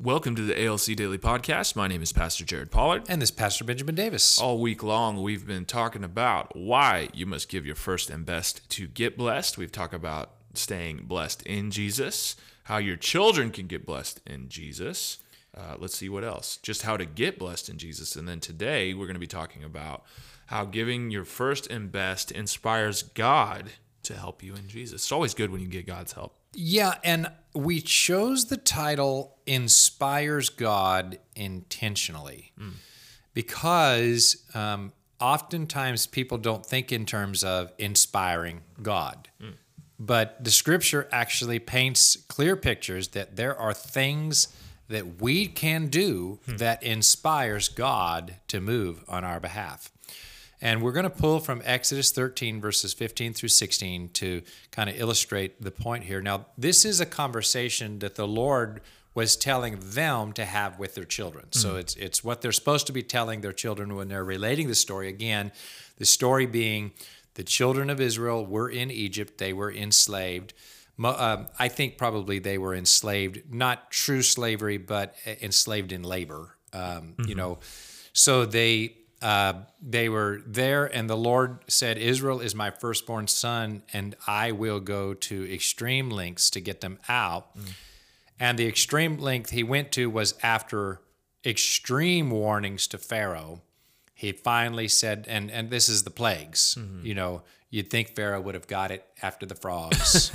Welcome to the ALC Daily Podcast. My name is Pastor Jared Pollard. And this is Pastor Benjamin Davis. All week long, we've been talking about why you must give your first and best to get blessed. We've talked about staying blessed in Jesus, how your children can get blessed in Jesus. Uh, let's see what else. Just how to get blessed in Jesus. And then today, we're going to be talking about how giving your first and best inspires God to help you in Jesus. It's always good when you get God's help. Yeah, and we chose the title Inspires God intentionally because um, oftentimes people don't think in terms of inspiring God. But the scripture actually paints clear pictures that there are things that we can do that inspires God to move on our behalf. And we're going to pull from Exodus 13, verses 15 through 16 to kind of illustrate the point here. Now, this is a conversation that the Lord was telling them to have with their children. So it's, it's what they're supposed to be telling their children when they're relating the story. Again, the story being the children of Israel were in Egypt, they were enslaved. Um, I think probably they were enslaved, not true slavery, but uh, enslaved in labor. Um, You know, so they uh, they were there, and the Lord said, "Israel is my firstborn son, and I will go to extreme lengths to get them out." And the extreme length he went to was after extreme warnings to Pharaoh. He finally said, and and this is the plagues. You know, you'd think Pharaoh would have got it after the frogs.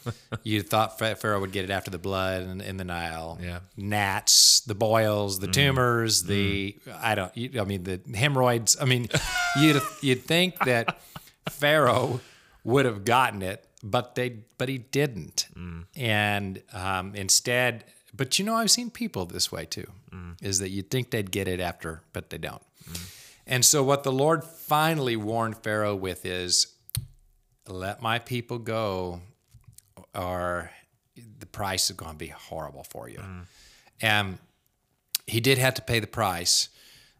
you thought Pharaoh would get it after the blood in, in the Nile. Yeah. gnats, the boils, the mm. tumors, mm. the I don't. You, I mean, the hemorrhoids. I mean, you'd you'd think that Pharaoh would have gotten it, but they but he didn't, mm. and um, instead. But you know, I've seen people this way too. Is that you'd think they'd get it after, but they don't. And so, what the Lord finally warned Pharaoh with is, "Let my people go, or the price is going to be horrible for you." Mm. And he did have to pay the price.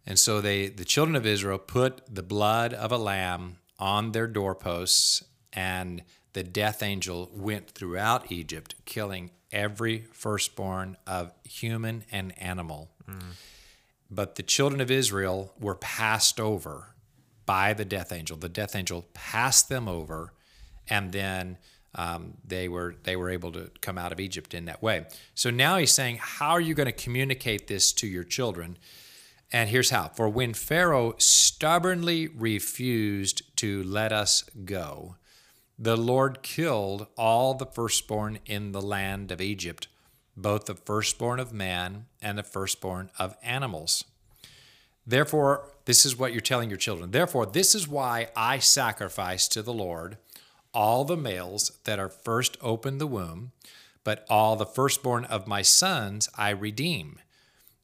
And so they the children of Israel put the blood of a lamb on their doorposts and the death angel went throughout Egypt killing every firstborn of human and animal. Mm. But the children of Israel were passed over by the death angel. The death angel passed them over, and then um, they were they were able to come out of Egypt in that way. So now he's saying, how are you going to communicate this to your children? And here's how: For when Pharaoh stubbornly refused to let us go, the Lord killed all the firstborn in the land of Egypt, both the firstborn of man and the firstborn of animals. Therefore, this is what you're telling your children. Therefore, this is why I sacrifice to the Lord all the males that are first open the womb, but all the firstborn of my sons I redeem.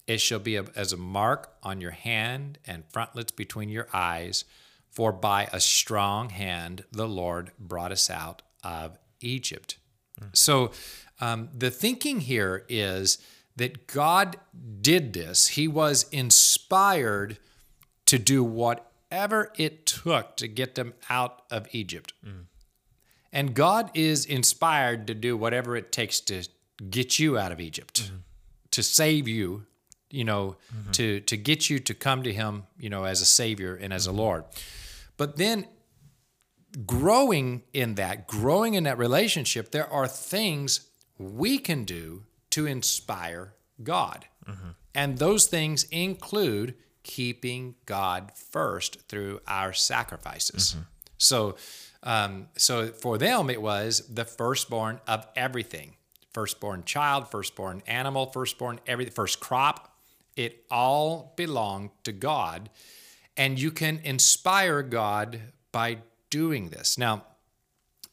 It shall be a- as a mark on your hand and frontlets between your eyes, for by a strong hand the Lord brought us out of Egypt. So um, the thinking here is that God did this. He was inspired to do whatever it took to get them out of Egypt. And God is inspired to do whatever it takes to get you out of Egypt, mm-hmm. to save you, you know, mm-hmm. to to get you to come to him, you know, as a savior and as a mm-hmm. Lord. But then growing in that, growing in that relationship, there are things we can do to inspire God. And those things include keeping God first through our sacrifices. So, um, so for them, it was the firstborn of everything firstborn child, firstborn animal, firstborn every first crop. It all belonged to God. And you can inspire God by doing this. Now,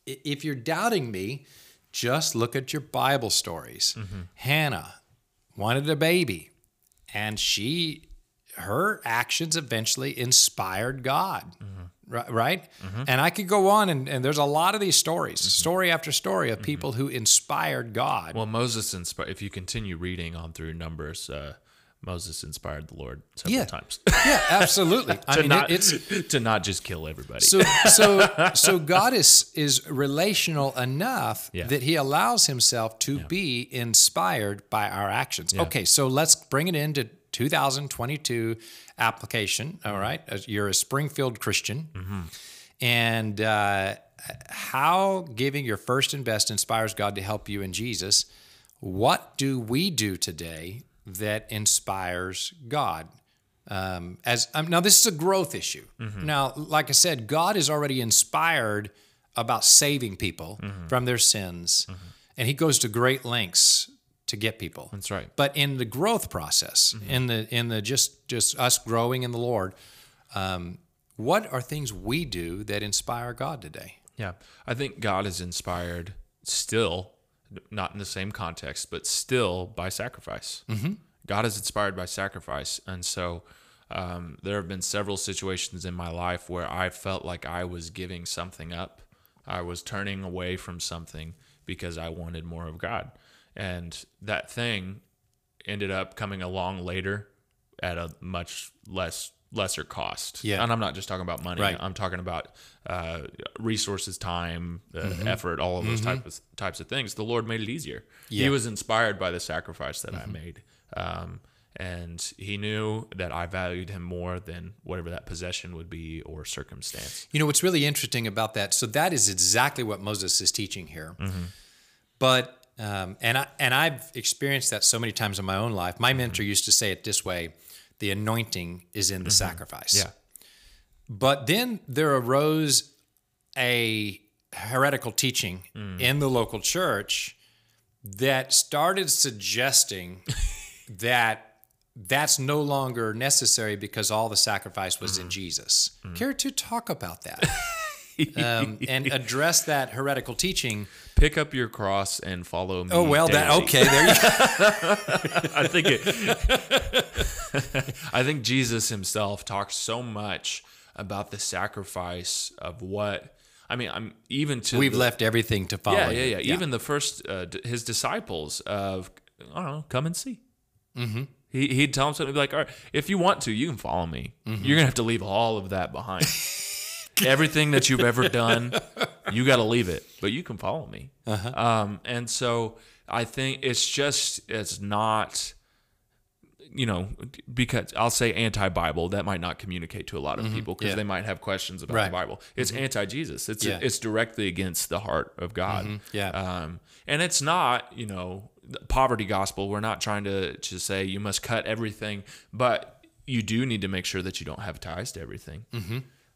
if you're doubting me, just look at your Bible stories. Hannah wanted a baby, and she her actions eventually inspired God. ri- right? Mm-hmm. And I could go on, and, and there's a lot of these stories, mm-hmm. story after story of mm-hmm. people who inspired God. Well, Moses inspired. If you continue reading on through Numbers, uh, Moses inspired the Lord several Yeah. times yeah, absolutely. I to mean, not it, it's to not just kill everybody. so so so God is is relational enough Yeah. that He allows Himself to be inspired by our actions. Okay, so let's bring it into 2022 application. All right, you're a Springfield Christian, and uh, how giving your first and best inspires God to help you in Jesus. What do we do today that inspires God? um, as um, now this is a growth issue. Now like i said god is already inspired about saving people from their sins. And he goes to great lengths to get people That's right. but in the growth process in the in the just just us growing in the lord um, what are things we do that inspire god today Yeah, I think God is inspired still, not in the same context, but still by sacrifice. Mm-hmm. God is inspired by sacrifice, and so um, there have been several situations in my life where I felt like I was giving something up. I was turning away from something because I wanted more of God, and that thing ended up coming along later at a much less lesser cost. Yeah. and I'm not just talking about money. Right. Mm-hmm. I'm talking about uh, resources, time, uh, effort, all of those type of, types of things. The Lord made it easier. Yeah. He was inspired by the sacrifice that Mm-hmm. I made, um, and He knew that I valued Him more than whatever that possession would be or circumstance. You know what's really interesting about that? So that is exactly what Moses is teaching here. But um, and I and I've experienced that so many times in my own life. My mentor used to say it this way: the anointing is in the mm-hmm. sacrifice. Yeah. But then there arose a heretical teaching mm. in the local church that started suggesting that that's no longer necessary because all the sacrifice was in mm-hmm. Jesus. Care to talk about that um, and address that heretical teaching? Pick up your cross and follow me. Oh well, that okay. There you go. I think it. I think Jesus himself talks so much about the sacrifice of what. I mean, I'm even to We've the- left everything to follow. Yeah, yeah, yeah. Even the first, uh, d- his disciples of, I don't know, come and see. Mm-hmm. He, he'd tell them something like, all right, if you want to, you can follow me. Mm-hmm. You're going to have to leave all of that behind. Everything that you've ever done, you got to leave it, but you can follow me. Uh-huh. Um, and so I think it's just, it's not, you know, because I'll say anti-Bible, that might not communicate to a lot of people because Mm-hmm. Yeah. they might have questions about Right. the Bible. It's anti-Jesus. It's Yeah. it's directly against the heart of God. Yeah. Um, and it's not, you know, the poverty gospel. We're not trying to to say you must cut everything, but you do need to make sure that you don't have ties to everything.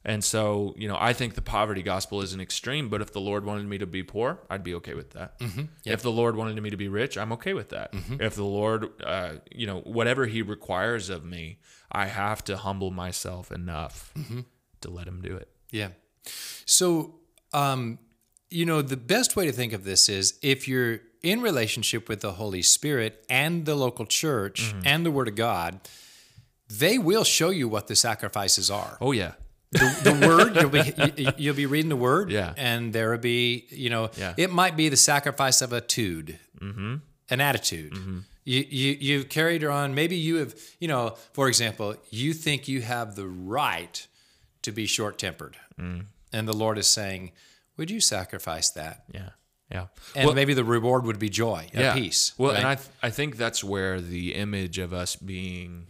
Mm-hmm. And so, you know, I think the poverty gospel is an extreme, but if the Lord wanted me to be poor, I'd be okay with that. Mm-hmm. If the Lord wanted me to be rich, I'm okay with that. If the Lord, uh, you know, whatever He requires of me, I have to humble myself enough Mm-hmm. to let Him do it. Yeah. So, um, you know, the best way to think of this is if you're in relationship with the Holy Spirit and the local church Mm-hmm. and the Word of God, they will show you what the sacrifices are. Oh yeah, The, the Word, you'll be you- you'll be reading the Word, Yeah. and there will be, you know, Yeah. it might be the sacrifice of a tude, mm-hmm. an attitude. Mm-hmm. You, you you've carried her on. Maybe you have, you know, for example, you think you have the right to be short tempered, mm. and the Lord is saying, "Would you sacrifice that?" yeah, yeah. And maybe the reward would be joy, a peace. Well, and? I th- I think that's where the image of us being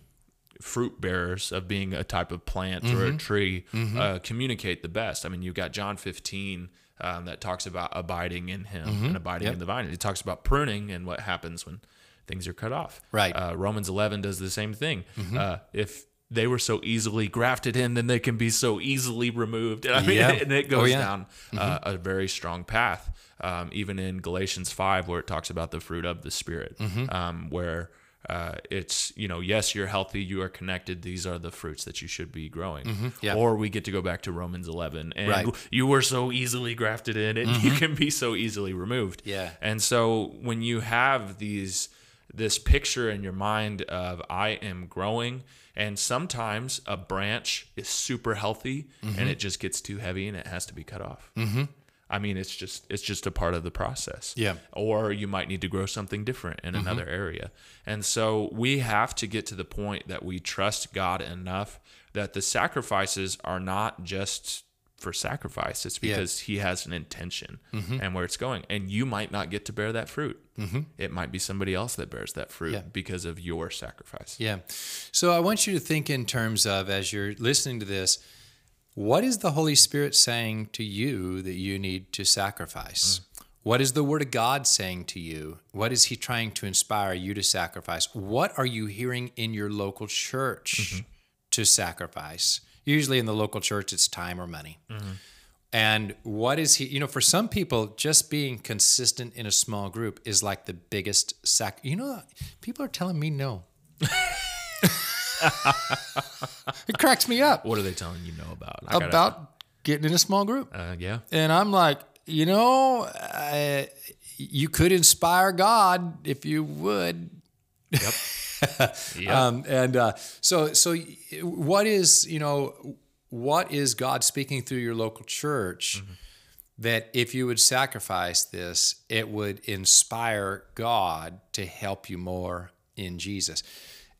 fruit bearers, of being a type of plant or Mm-hmm. a tree, uh, communicate the best. I mean, you've got John 15 um, that talks about abiding in Him Mm-hmm. and abiding in the vine. It talks about pruning and what happens when things are cut off. Right. Mm-hmm. Uh, Romans 11 does the same thing. Uh, if they were so easily grafted in, then they can be so easily removed. I mean, Yeah. and it Oh, goes yeah. down uh, a very strong path. Um, even in Galatians 5, where it talks about the fruit of the Spirit, um, where uh, it's, you know, yes, you're healthy, you are connected. These are the fruits that you should be growing. Yeah. Or we get to go back to Romans 11, and Right. you were so easily grafted in, and you can be so easily removed. Yeah. And so when you have these this picture in your mind of I am growing. And sometimes a branch is super healthy Mm-hmm. and it just gets too heavy and it has to be cut off. Mm-hmm. I mean, it's just it's just a part of the process. Yeah. Mm-hmm. Or you might need to grow something different in another area. And so we have to get to the point that we trust God enough that the sacrifices are not just for sacrifice. It's Yeah. Mm-hmm. because He has an intention and where it's going. And you might not get to bear that fruit. Mm-hmm. It might be somebody else that bears that fruit Yeah. because of your sacrifice. Yeah. So I want you to think in terms of, as you're listening to this, what is the Holy Spirit saying to you that you need to sacrifice? Mm. What is the Word of God saying to you? What is He trying to inspire you to sacrifice? What are you hearing in your local church mm-hmm. to sacrifice? Usually in the local church, it's time or money. Mm-hmm. And what is he, you know, for some people, just being consistent in a small group is like the biggest sac. You know, people are telling me no. it cracks me up What are they telling you know about? I gotta- about getting in a small group. uh, yeah. And I'm like, you know, uh, you could inspire God if you would. Yep. Um, and uh, so, so what is you know, what is God speaking through your local church that if you would sacrifice this, it would inspire God to help you more in Jesus.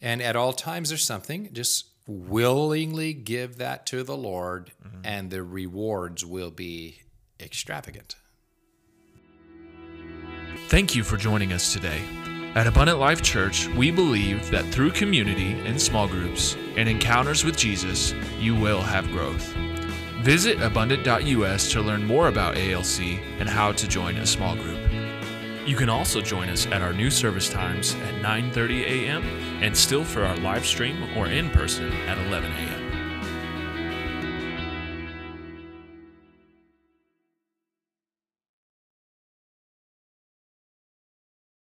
And at all times, there's something. Just willingly give that to the Lord, mm-hmm. and the rewards will be extravagant. Thank you for joining us today. At Abundant Life Church, we believe that through community and small groups and encounters with Jesus, you will have growth. Visit abundant.us to learn more about ALC and how to join a small group. You can also join us at our new service times at 9:30 a.m. and still for our live stream or in person at 11 a.m.